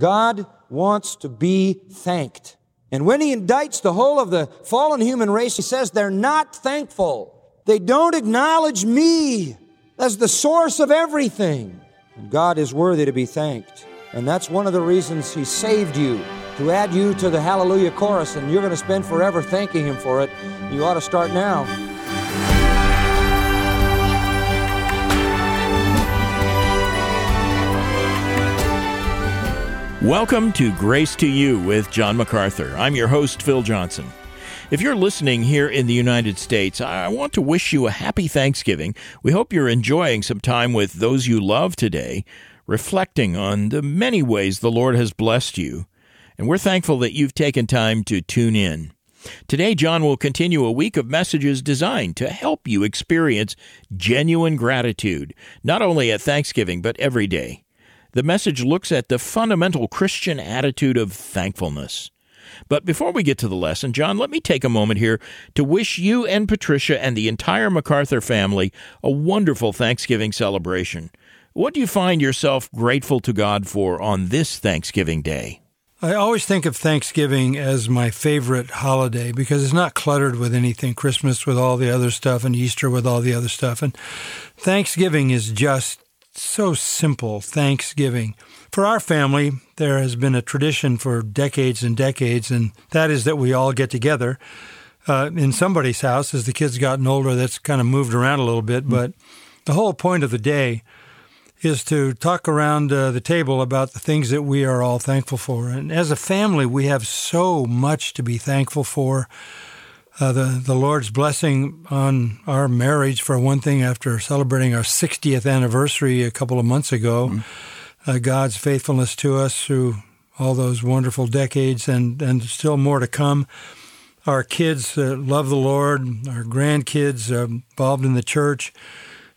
God wants to be thanked. And when he indicts the whole of the fallen human race, he says they're not thankful. They don't acknowledge me as the source of everything. And God is worthy to be thanked. And that's one of the reasons he saved you, to add you to the hallelujah chorus. And you're going to spend forever thanking him for it. You ought to start now. Welcome to Grace to You with John MacArthur. I'm your host, Phil Johnson. If you're listening here in the United States, I want to wish you a happy Thanksgiving. We hope you're enjoying some time with those you love today, reflecting on the many ways the Lord has blessed you. And we're thankful that you've taken time to tune in. Today, John will continue a week of messages designed to help you experience genuine gratitude, not only at Thanksgiving, but every day. The message looks at the fundamental Christian attitude of thankfulness. But before we get to the lesson, John, let me take a moment here to wish you and Patricia and the entire MacArthur family a wonderful Thanksgiving celebration. What do you find yourself grateful to God for on this Thanksgiving Day? I always think of Thanksgiving as my favorite holiday because it's not cluttered with anything. Christmas with all the other stuff and Easter with all the other stuff. And Thanksgiving is just so simple Thanksgiving. For our family, there has been a tradition for decades and decades, and that is that we all get together uh, in somebody's house. As the kids gotten older, that's kind of moved around a little bit, mm-hmm. but the whole point of the day is to talk around uh, the table about the things that we are all thankful for. And as a family, we have so much to be thankful for uh, the the Lord's blessing on our marriage for one thing. After celebrating our 60th anniversary a couple of months ago, mm-hmm. uh, God's faithfulness to us through all those wonderful decades, and and still more to come. Our kids uh, love the Lord. Our grandkids are involved in the church.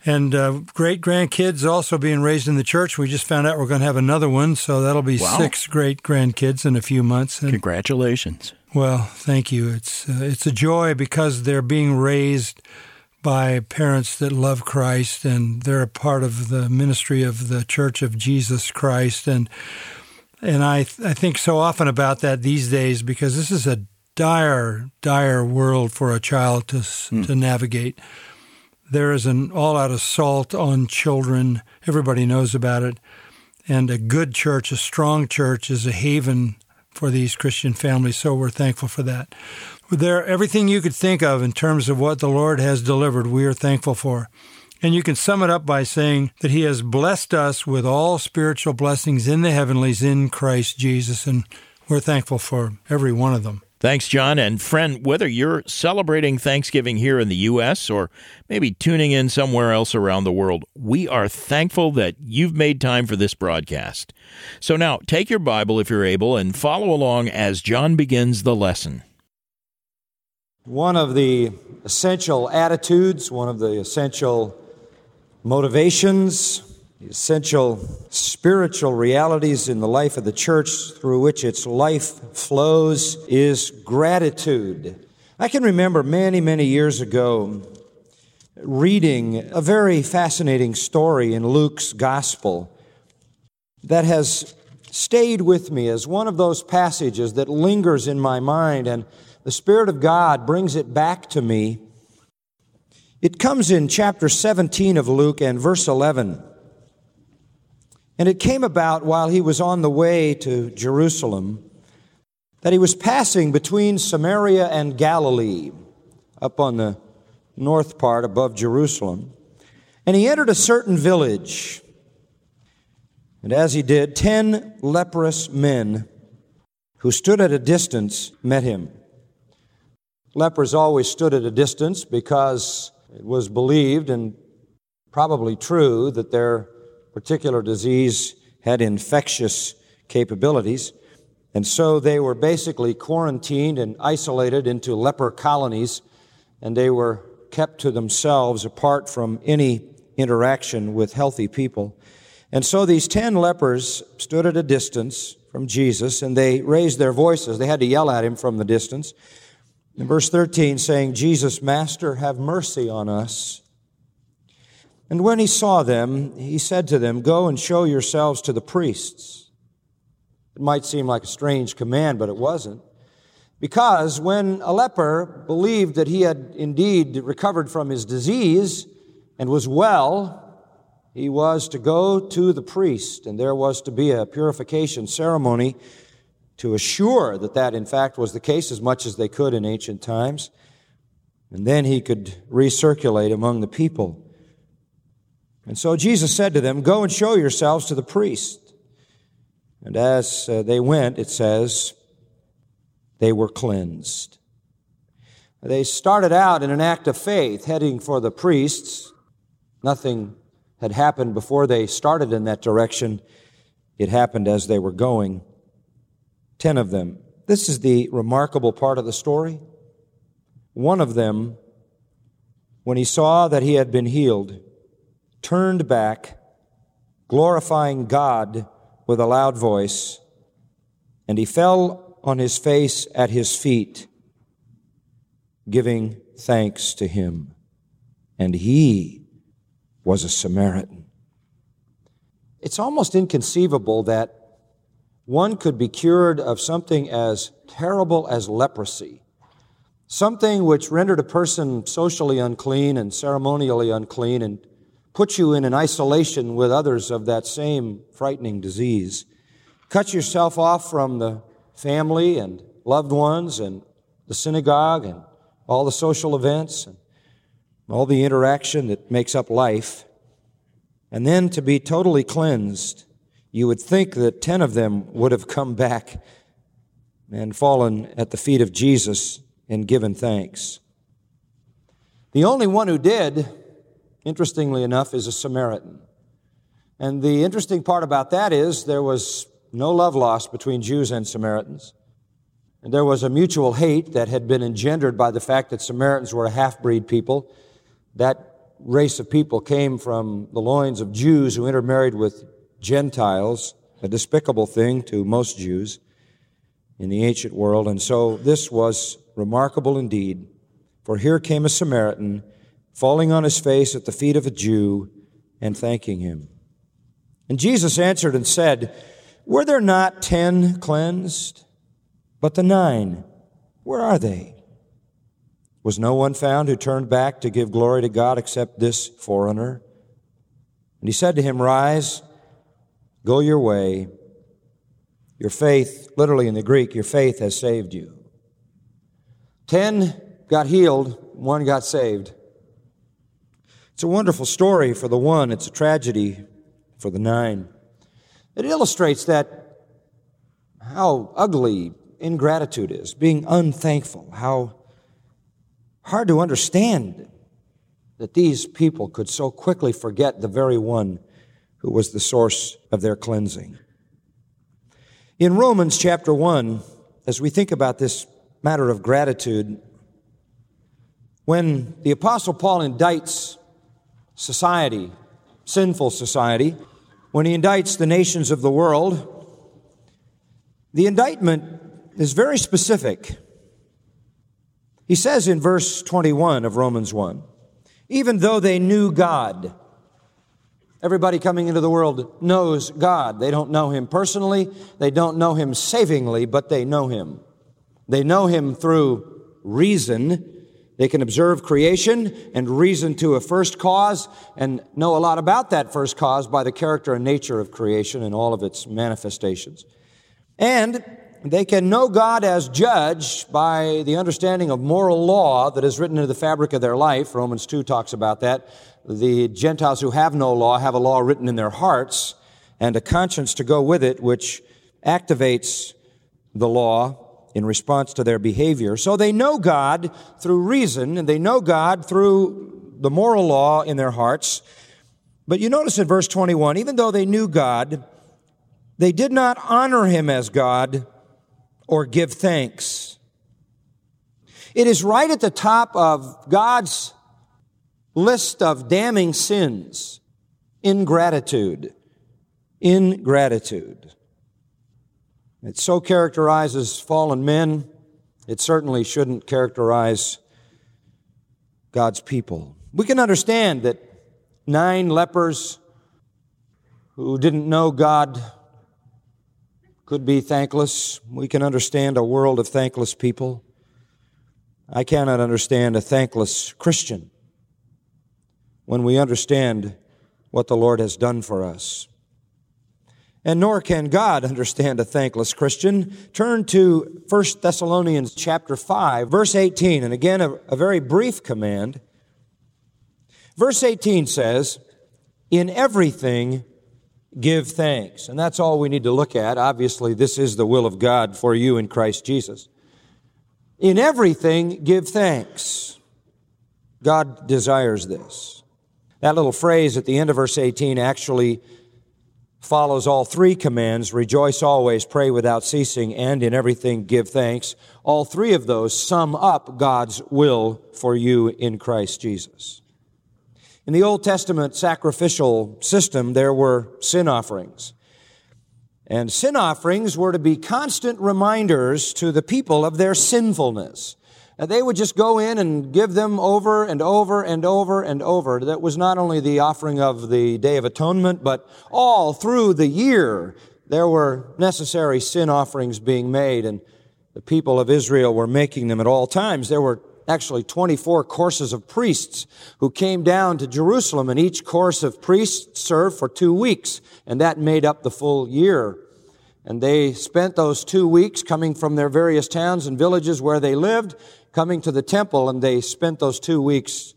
And uh, great grandkids also being raised in the church. We just found out we're going to have another one, so that'll be wow. six great grandkids in a few months. And Congratulations! Well, thank you. It's uh, it's a joy because they're being raised by parents that love Christ and they're a part of the ministry of the Church of Jesus Christ and and I I think so often about that these days because this is a dire dire world for a child to mm. to navigate. There is an all-out assault on children. Everybody knows about it. And a good church, a strong church is a haven for these Christian families. So we're thankful for that. There, everything you could think of in terms of what the Lord has delivered, we are thankful for. And you can sum it up by saying that He has blessed us with all spiritual blessings in the heavenlies in Christ Jesus. And we're thankful for every one of them. Thanks, John. And friend, whether you're celebrating Thanksgiving here in the U.S. or maybe tuning in somewhere else around the world, we are thankful that you've made time for this broadcast. So now take your Bible if you're able and follow along as John begins the lesson. One of the essential attitudes, one of the essential motivations, essential spiritual realities in the life of the church through which its life flows is gratitude. I can remember many, many years ago reading a very fascinating story in Luke's gospel that has stayed with me as one of those passages that lingers in my mind and the Spirit of God brings it back to me. It comes in chapter 17 of Luke and verse 11. And it came about while he was on the way to Jerusalem that he was passing between Samaria and Galilee, up on the north part above Jerusalem. And he entered a certain village. And as he did, ten leprous men who stood at a distance met him. Lepers always stood at a distance because it was believed and probably true that their particular disease had infectious capabilities. And so they were basically quarantined and isolated into leper colonies, and they were kept to themselves apart from any interaction with healthy people. And so these ten lepers stood at a distance from Jesus, and they raised their voices. They had to yell at him from the distance. In verse 13, saying, Jesus, Master, have mercy on us. And when he saw them, he said to them, Go and show yourselves to the priests. It might seem like a strange command, but it wasn't. Because when a leper believed that he had indeed recovered from his disease and was well, he was to go to the priest, and there was to be a purification ceremony to assure that that in fact was the case as much as they could in ancient times. And then he could recirculate among the people. And so Jesus said to them, Go and show yourselves to the priest. And as uh, they went, it says, they were cleansed. They started out in an act of faith, heading for the priests. Nothing had happened before they started in that direction. It happened as they were going. Ten of them. This is the remarkable part of the story. One of them, when he saw that he had been healed, turned back, glorifying God with a loud voice, and he fell on his face at his feet, giving thanks to him. And he was a Samaritan. It's almost inconceivable that one could be cured of something as terrible as leprosy, something which rendered a person socially unclean and ceremonially unclean and put you in an isolation with others of that same frightening disease. Cut yourself off from the family and loved ones and the synagogue and all the social events and all the interaction that makes up life, and then to be totally cleansed, you would think that 10 of them would have come back and fallen at the feet of Jesus and given thanks. The only one who did, interestingly enough, is a Samaritan. And the interesting part about that is there was no love lost between Jews and Samaritans. And there was a mutual hate that had been engendered by the fact that Samaritans were a half breed people that race of people came from the loins of Jews who intermarried with Gentiles, a despicable thing to most Jews in the ancient world. And so this was remarkable indeed. For here came a Samaritan falling on his face at the feet of a Jew and thanking him. And Jesus answered and said, Were there not ten cleansed? But the nine, where are they? Was no one found who turned back to give glory to God except this foreigner? And he said to him, Rise, go your way. Your faith, literally in the Greek, your faith has saved you. Ten got healed, one got saved. It's a wonderful story for the one, it's a tragedy for the nine. It illustrates that how ugly ingratitude is, being unthankful, how hard to understand that these people could so quickly forget the very one who was the source of their cleansing. In Romans chapter 1, as we think about this matter of gratitude, when the Apostle Paul indicts society, sinful society, when he indicts the nations of the world, the indictment is very specific. He says in verse 21 of Romans 1, even though they knew God, everybody coming into the world knows God. They don't know Him personally, they don't know Him savingly, but they know Him. They know Him through reason. They can observe creation and reason to a first cause and know a lot about that first cause by the character and nature of creation and all of its manifestations. And they can know God as judge by the understanding of moral law that is written into the fabric of their life. Romans 2 talks about that. The Gentiles who have no law have a law written in their hearts and a conscience to go with it, which activates the law in response to their behavior. So they know God through reason and they know God through the moral law in their hearts. But you notice in verse 21, even though they knew God, they did not honor him as God or give thanks. It is right at the top of God's list of damning sins ingratitude. Ingratitude. It so characterizes fallen men, it certainly shouldn't characterize God's people. We can understand that nine lepers who didn't know God could be thankless. We can understand a world of thankless people. I cannot understand a thankless Christian when we understand what the Lord has done for us. And nor can God understand a thankless Christian. Turn to 1 Thessalonians chapter 5, verse 18, and again a, a very brief command. Verse 18 says, In everything give thanks. And that's all we need to look at. Obviously, this is the will of God for you in Christ Jesus. In everything give thanks. God desires this. That little phrase at the end of verse 18 actually follows all three commands rejoice always, pray without ceasing, and in everything give thanks. All three of those sum up God's will for you in Christ Jesus. In the Old Testament sacrificial system, there were sin offerings. And sin offerings were to be constant reminders to the people of their sinfulness. And they would just go in and give them over and over and over and over. That was not only the offering of the Day of Atonement, but all through the year there were necessary sin offerings being made, and the people of Israel were making them at all times. There were actually 24 courses of priests who came down to Jerusalem, and each course of priests served for two weeks, and that made up the full year. And they spent those two weeks coming from their various towns and villages where they lived, coming to the temple, and they spent those two weeks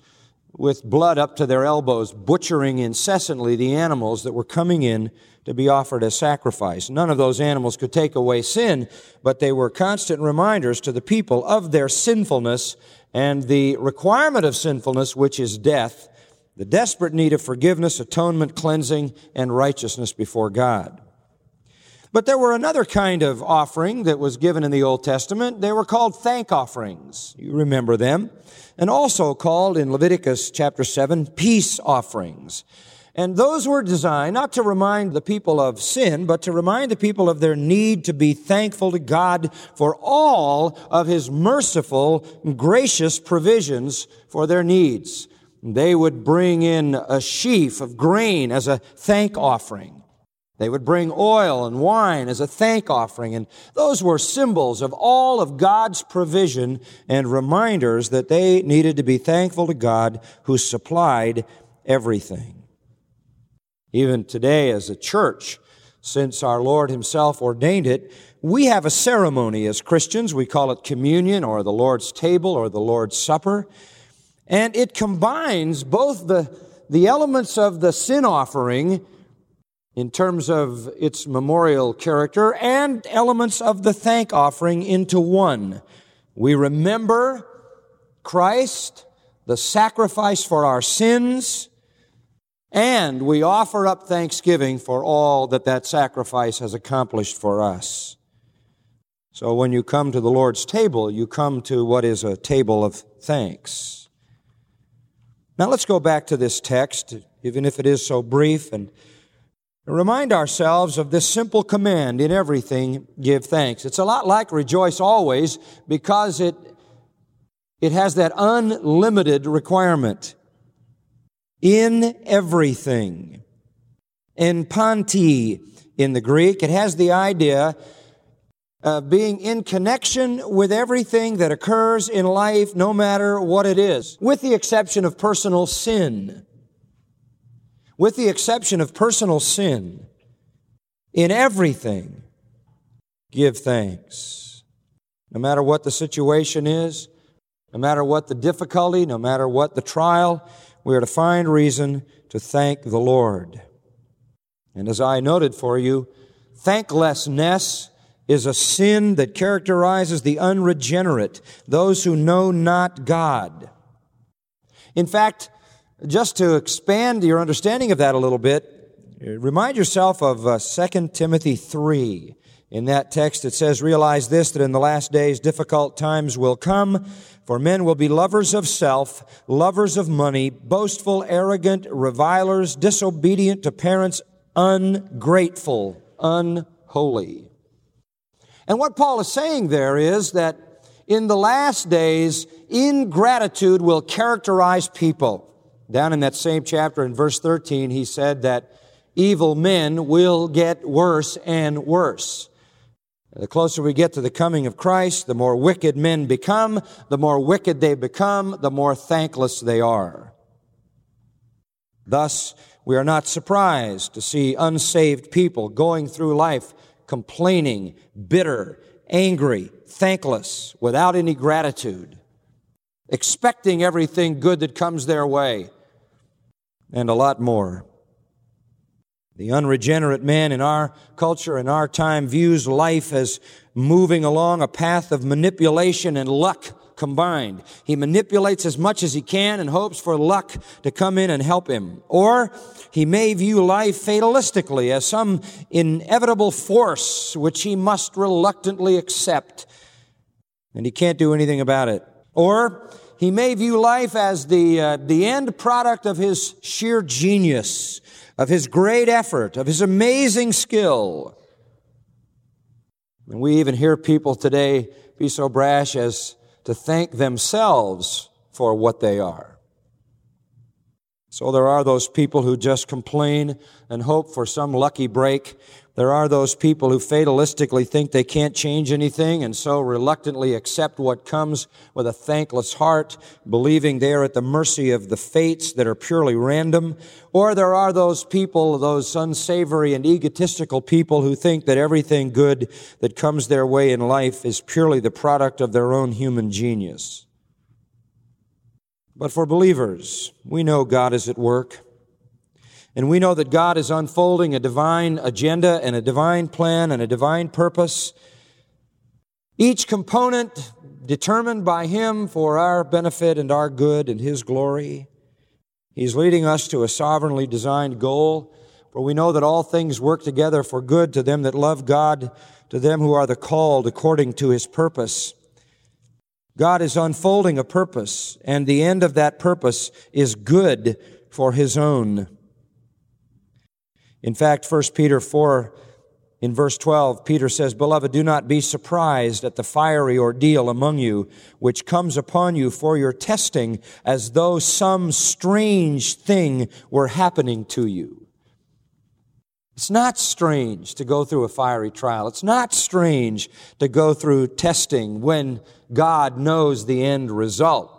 with blood up to their elbows, butchering incessantly the animals that were coming in to be offered as sacrifice. None of those animals could take away sin, but they were constant reminders to the people of their sinfulness and the requirement of sinfulness, which is death, the desperate need of forgiveness, atonement, cleansing, and righteousness before God. But there were another kind of offering that was given in the Old Testament. They were called thank offerings. You remember them. And also called in Leviticus chapter 7, peace offerings. And those were designed not to remind the people of sin, but to remind the people of their need to be thankful to God for all of His merciful, gracious provisions for their needs. They would bring in a sheaf of grain as a thank offering. They would bring oil and wine as a thank offering, and those were symbols of all of God's provision and reminders that they needed to be thankful to God who supplied everything. Even today, as a church, since our Lord Himself ordained it, we have a ceremony as Christians. We call it communion or the Lord's table or the Lord's supper. And it combines both the, the elements of the sin offering in terms of its memorial character and elements of the thank offering into one. We remember Christ, the sacrifice for our sins, and we offer up thanksgiving for all that that sacrifice has accomplished for us. So when you come to the Lord's table, you come to what is a table of thanks. Now let's go back to this text, even if it is so brief, and remind ourselves of this simple command in everything give thanks. It's a lot like rejoice always because it, it has that unlimited requirement. In everything. In panti in the Greek, it has the idea of being in connection with everything that occurs in life, no matter what it is, with the exception of personal sin with the exception of personal sin, in everything, give thanks. No matter what the situation is, no matter what the difficulty, no matter what the trial, we are to find reason to thank the Lord. And as I noted for you, thanklessness is a sin that characterizes the unregenerate, those who know not God. In fact, just to expand your understanding of that a little bit, remind yourself of uh, 2 Timothy 3. In that text, it says, Realize this, that in the last days difficult times will come, for men will be lovers of self, lovers of money, boastful, arrogant, revilers, disobedient to parents, ungrateful, unholy. And what Paul is saying there is that in the last days, ingratitude will characterize people. Down in that same chapter in verse 13, he said that evil men will get worse and worse. The closer we get to the coming of Christ, the more wicked men become. The more wicked they become, the more thankless they are. Thus, we are not surprised to see unsaved people going through life complaining, bitter, angry, thankless, without any gratitude, expecting everything good that comes their way, and a lot more. The unregenerate man in our culture, in our time, views life as moving along a path of manipulation and luck combined. He manipulates as much as he can and hopes for luck to come in and help him. Or he may view life fatalistically as some inevitable force which he must reluctantly accept, and he can't do anything about it. Or he may view life as the, uh, the end product of his sheer genius of his great effort, of his amazing skill. And we even hear people today be so brash as to thank themselves for what they are. So there are those people who just complain and hope for some lucky break there are those people who fatalistically think they can't change anything and so reluctantly accept what comes with a thankless heart, believing they are at the mercy of the fates that are purely random. Or there are those people, those unsavory and egotistical people who think that everything good that comes their way in life is purely the product of their own human genius. But for believers, we know God is at work. And we know that God is unfolding a divine agenda and a divine plan and a divine purpose. Each component determined by Him for our benefit and our good and His glory. He's leading us to a sovereignly designed goal, for we know that all things work together for good to them that love God, to them who are the called according to His purpose. God is unfolding a purpose, and the end of that purpose is good for His own. In fact, 1 Peter 4, in verse 12, Peter says, Beloved, do not be surprised at the fiery ordeal among you, which comes upon you for your testing, as though some strange thing were happening to you. It's not strange to go through a fiery trial. It's not strange to go through testing when God knows the end result.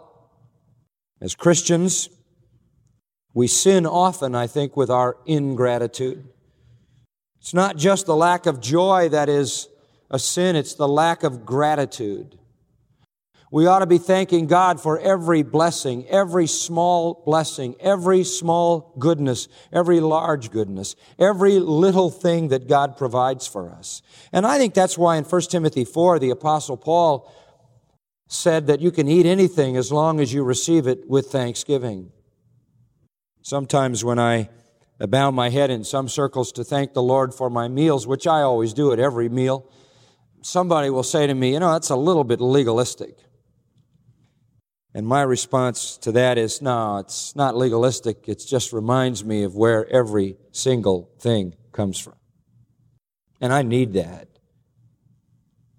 As Christians, we sin often, I think, with our ingratitude. It's not just the lack of joy that is a sin, it's the lack of gratitude. We ought to be thanking God for every blessing, every small blessing, every small goodness, every large goodness, every little thing that God provides for us. And I think that's why in 1 Timothy 4, the apostle Paul said that you can eat anything as long as you receive it with thanksgiving. Sometimes when I bow my head in some circles to thank the Lord for my meals, which I always do at every meal, somebody will say to me, you know, that's a little bit legalistic. And my response to that is, no, it's not legalistic. It just reminds me of where every single thing comes from. And I need that.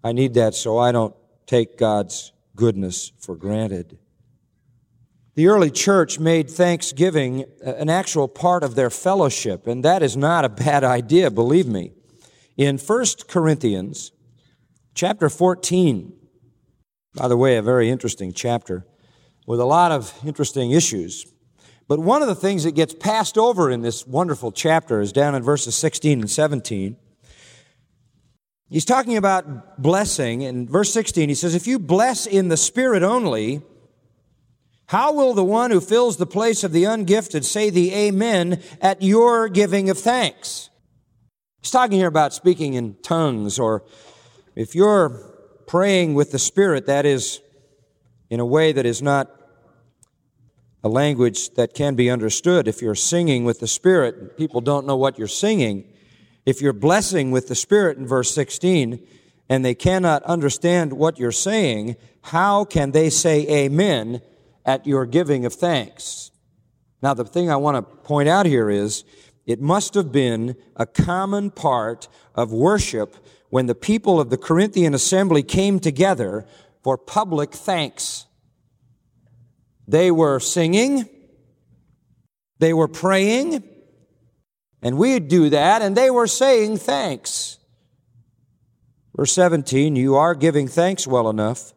I need that so I don't take God's goodness for granted. The early church made thanksgiving uh, an actual part of their fellowship, and that is not a bad idea, believe me. In 1 Corinthians chapter 14, by the way, a very interesting chapter with a lot of interesting issues. But one of the things that gets passed over in this wonderful chapter is down in verses 16 and 17. He's talking about blessing. In verse 16, he says, If you bless in the Spirit only, how will the one who fills the place of the ungifted say the amen at your giving of thanks? He's talking here about speaking in tongues, or if you're praying with the Spirit, that is in a way that is not a language that can be understood. If you're singing with the Spirit, people don't know what you're singing. If you're blessing with the Spirit in verse 16, and they cannot understand what you're saying, how can they say amen at your giving of thanks. Now, the thing I want to point out here is it must have been a common part of worship when the people of the Corinthian assembly came together for public thanks. They were singing, they were praying, and we'd do that, and they were saying thanks. Verse 17, you are giving thanks well enough,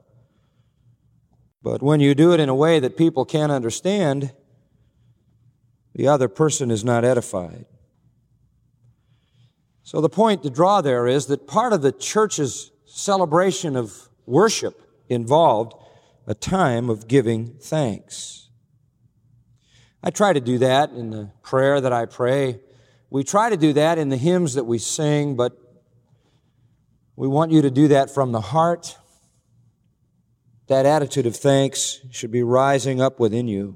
but when you do it in a way that people can't understand, the other person is not edified. So the point to draw there is that part of the church's celebration of worship involved a time of giving thanks. I try to do that in the prayer that I pray. We try to do that in the hymns that we sing, but we want you to do that from the heart. That attitude of thanks should be rising up within you.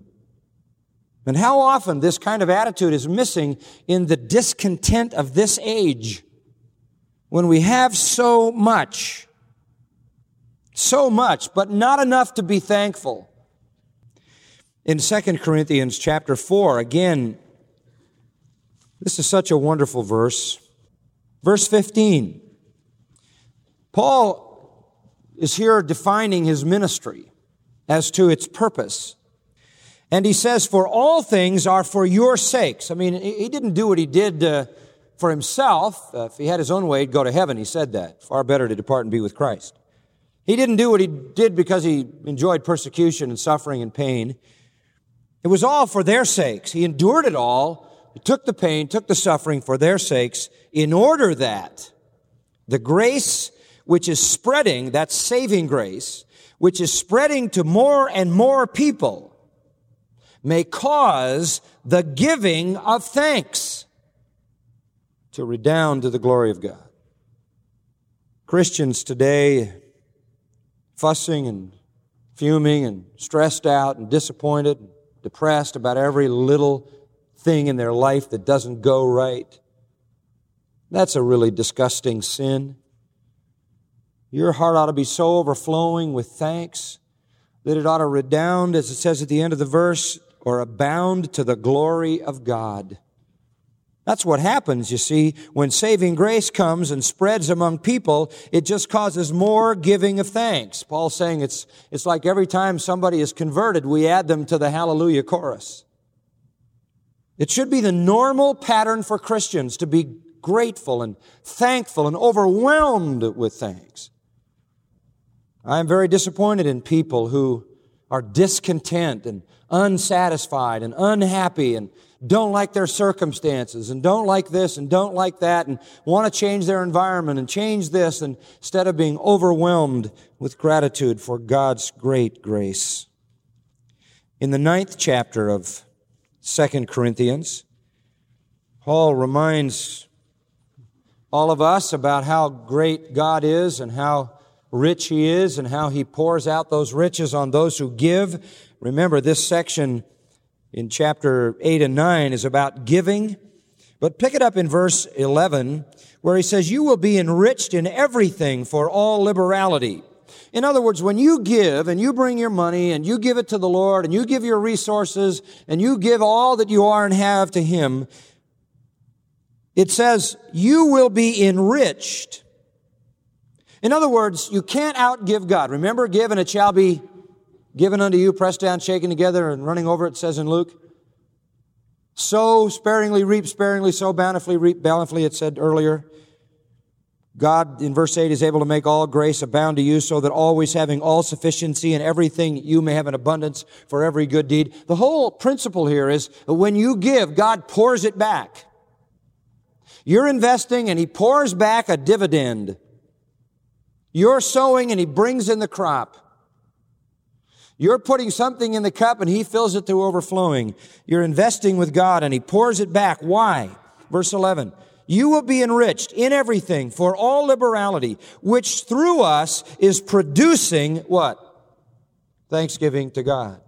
And how often this kind of attitude is missing in the discontent of this age when we have so much, so much, but not enough to be thankful. In 2 Corinthians chapter 4, again, this is such a wonderful verse. Verse 15. Paul is here defining his ministry as to its purpose. And he says, For all things are for your sakes. I mean, he didn't do what he did uh, for himself. Uh, if he had his own way, he'd go to heaven. He said that. Far better to depart and be with Christ. He didn't do what he did because he enjoyed persecution and suffering and pain. It was all for their sakes. He endured it all. He took the pain, took the suffering for their sakes in order that the grace which is spreading, that saving grace, which is spreading to more and more people, may cause the giving of thanks to redound to the glory of God. Christians today, fussing and fuming and stressed out and disappointed, and depressed about every little thing in their life that doesn't go right. That's a really disgusting sin. Your heart ought to be so overflowing with thanks that it ought to redound, as it says at the end of the verse, or abound to the glory of God. That's what happens, you see, when saving grace comes and spreads among people, it just causes more giving of thanks. Paul's saying it's, it's like every time somebody is converted, we add them to the hallelujah chorus. It should be the normal pattern for Christians to be grateful and thankful and overwhelmed with thanks. I am very disappointed in people who are discontent and unsatisfied and unhappy and don't like their circumstances and don't like this and don't like that and want to change their environment and change this and instead of being overwhelmed with gratitude for God's great grace. In the ninth chapter of Second Corinthians, Paul reminds all of us about how great God is and how rich he is and how he pours out those riches on those who give. Remember, this section in chapter 8 and 9 is about giving. But pick it up in verse 11 where he says, You will be enriched in everything for all liberality. In other words, when you give and you bring your money and you give it to the Lord and you give your resources and you give all that you are and have to Him, it says, You will be enriched in other words, you can't outgive God. Remember, give and it shall be given unto you, pressed down, shaken together, and running over, it says in Luke. Sow sparingly, reap sparingly, sow bountifully, reap bountifully, it said earlier. God, in verse 8, is able to make all grace abound to you so that always having all sufficiency in everything you may have an abundance for every good deed. The whole principle here is that when you give, God pours it back. You're investing and He pours back a dividend. You're sowing and he brings in the crop. You're putting something in the cup and he fills it to overflowing. You're investing with God and he pours it back. Why? Verse 11. You will be enriched in everything for all liberality, which through us is producing what? Thanksgiving to God.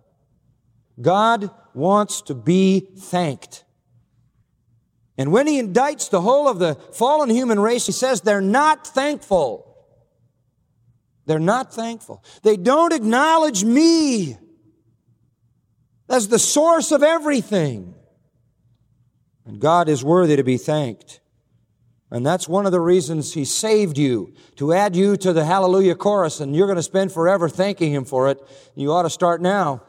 God wants to be thanked. And when he indicts the whole of the fallen human race, he says they're not thankful. They're not thankful. They don't acknowledge me as the source of everything. And God is worthy to be thanked. And that's one of the reasons He saved you, to add you to the Hallelujah chorus, and you're going to spend forever thanking Him for it. You ought to start now.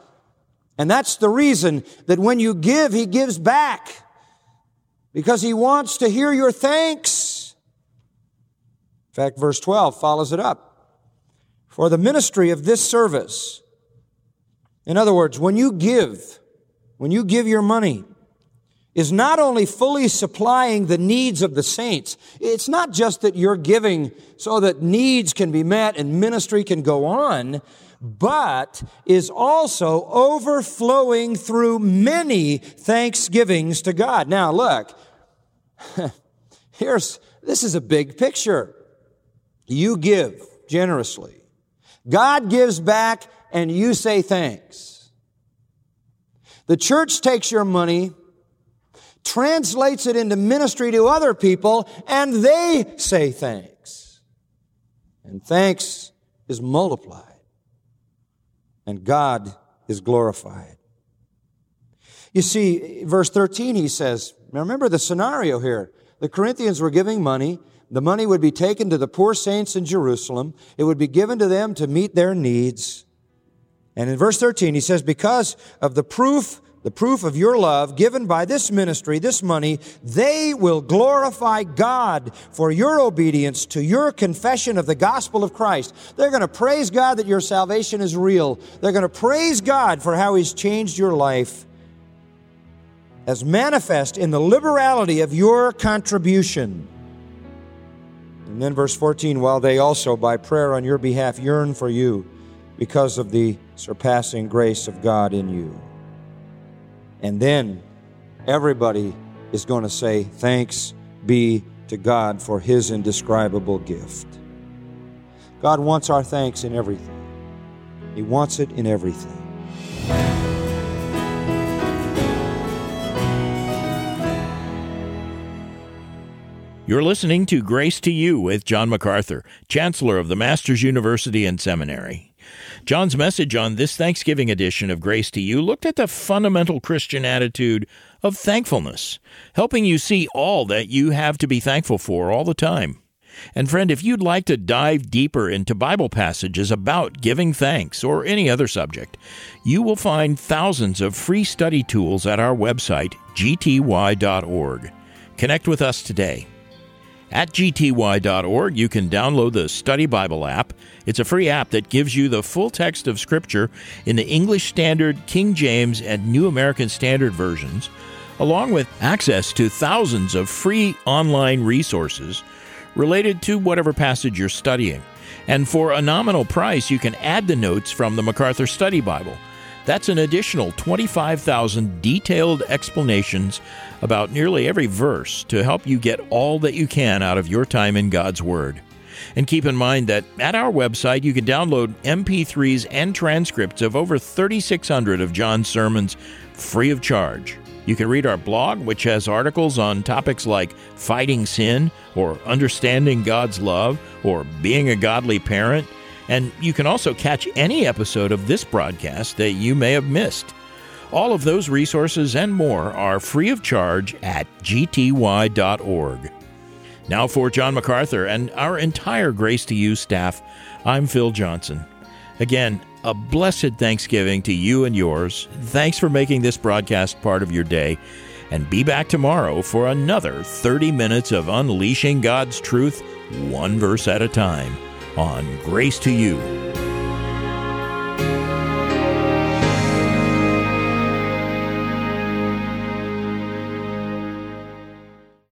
And that's the reason that when you give, He gives back. Because He wants to hear your thanks. In fact, verse 12 follows it up. For the ministry of this service. In other words, when you give, when you give your money, is not only fully supplying the needs of the saints. It's not just that you're giving so that needs can be met and ministry can go on, but is also overflowing through many thanksgivings to God. Now look, here's, this is a big picture. You give generously. God gives back and you say thanks. The church takes your money translates it into ministry to other people, and they say thanks. And thanks is multiplied. And God is glorified. You see, verse 13, he says, remember the scenario here. The Corinthians were giving money. The money would be taken to the poor saints in Jerusalem. It would be given to them to meet their needs. And in verse 13, he says, because of the proof the proof of your love given by this ministry, this money, they will glorify God for your obedience to your confession of the gospel of Christ. They're going to praise God that your salvation is real. They're going to praise God for how He's changed your life as manifest in the liberality of your contribution. And then verse 14, while they also by prayer on your behalf yearn for you because of the surpassing grace of God in you. And then everybody is going to say, Thanks be to God for his indescribable gift. God wants our thanks in everything, He wants it in everything. You're listening to Grace to You with John MacArthur, Chancellor of the Masters University and Seminary. John's message on this Thanksgiving edition of Grace to You looked at the fundamental Christian attitude of thankfulness, helping you see all that you have to be thankful for all the time. And friend, if you'd like to dive deeper into Bible passages about giving thanks or any other subject, you will find thousands of free study tools at our website, gty.org. Connect with us today. At gty.org, you can download the Study Bible app. It's a free app that gives you the full text of Scripture in the English Standard, King James, and New American Standard versions, along with access to thousands of free online resources related to whatever passage you're studying. And for a nominal price, you can add the notes from the MacArthur Study Bible. That's an additional 25,000 detailed explanations about nearly every verse to help you get all that you can out of your time in God's Word. And keep in mind that at our website, you can download MP3s and transcripts of over 3,600 of John's sermons free of charge. You can read our blog, which has articles on topics like fighting sin, or understanding God's love, or being a godly parent. And you can also catch any episode of this broadcast that you may have missed. All of those resources and more are free of charge at gty.org. Now, for John MacArthur and our entire Grace to You staff, I'm Phil Johnson. Again, a blessed Thanksgiving to you and yours. Thanks for making this broadcast part of your day. And be back tomorrow for another 30 minutes of unleashing God's truth, one verse at a time, on Grace to You.